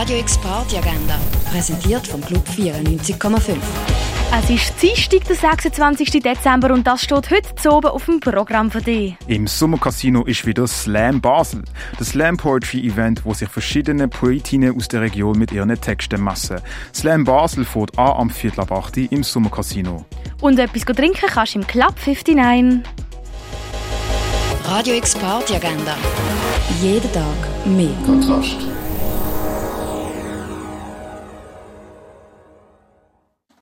Radio X Party Agenda, präsentiert vom Club 94,5. Es ist Dienstag, der 26. Dezember und das steht heute zu oben auf dem Programm für dich. Im Sommercasino ist wieder Slam Basel. Das Slam Poetry Event, wo sich verschiedene Poetinnen aus der Region mit ihren Texten messen. Slam Basel fährt an am Viertel ab 8 im Sommercasino. Und etwas trinken kannst du im Club 59. Radio X Party Agenda. Jeden Tag mehr. Kontrast.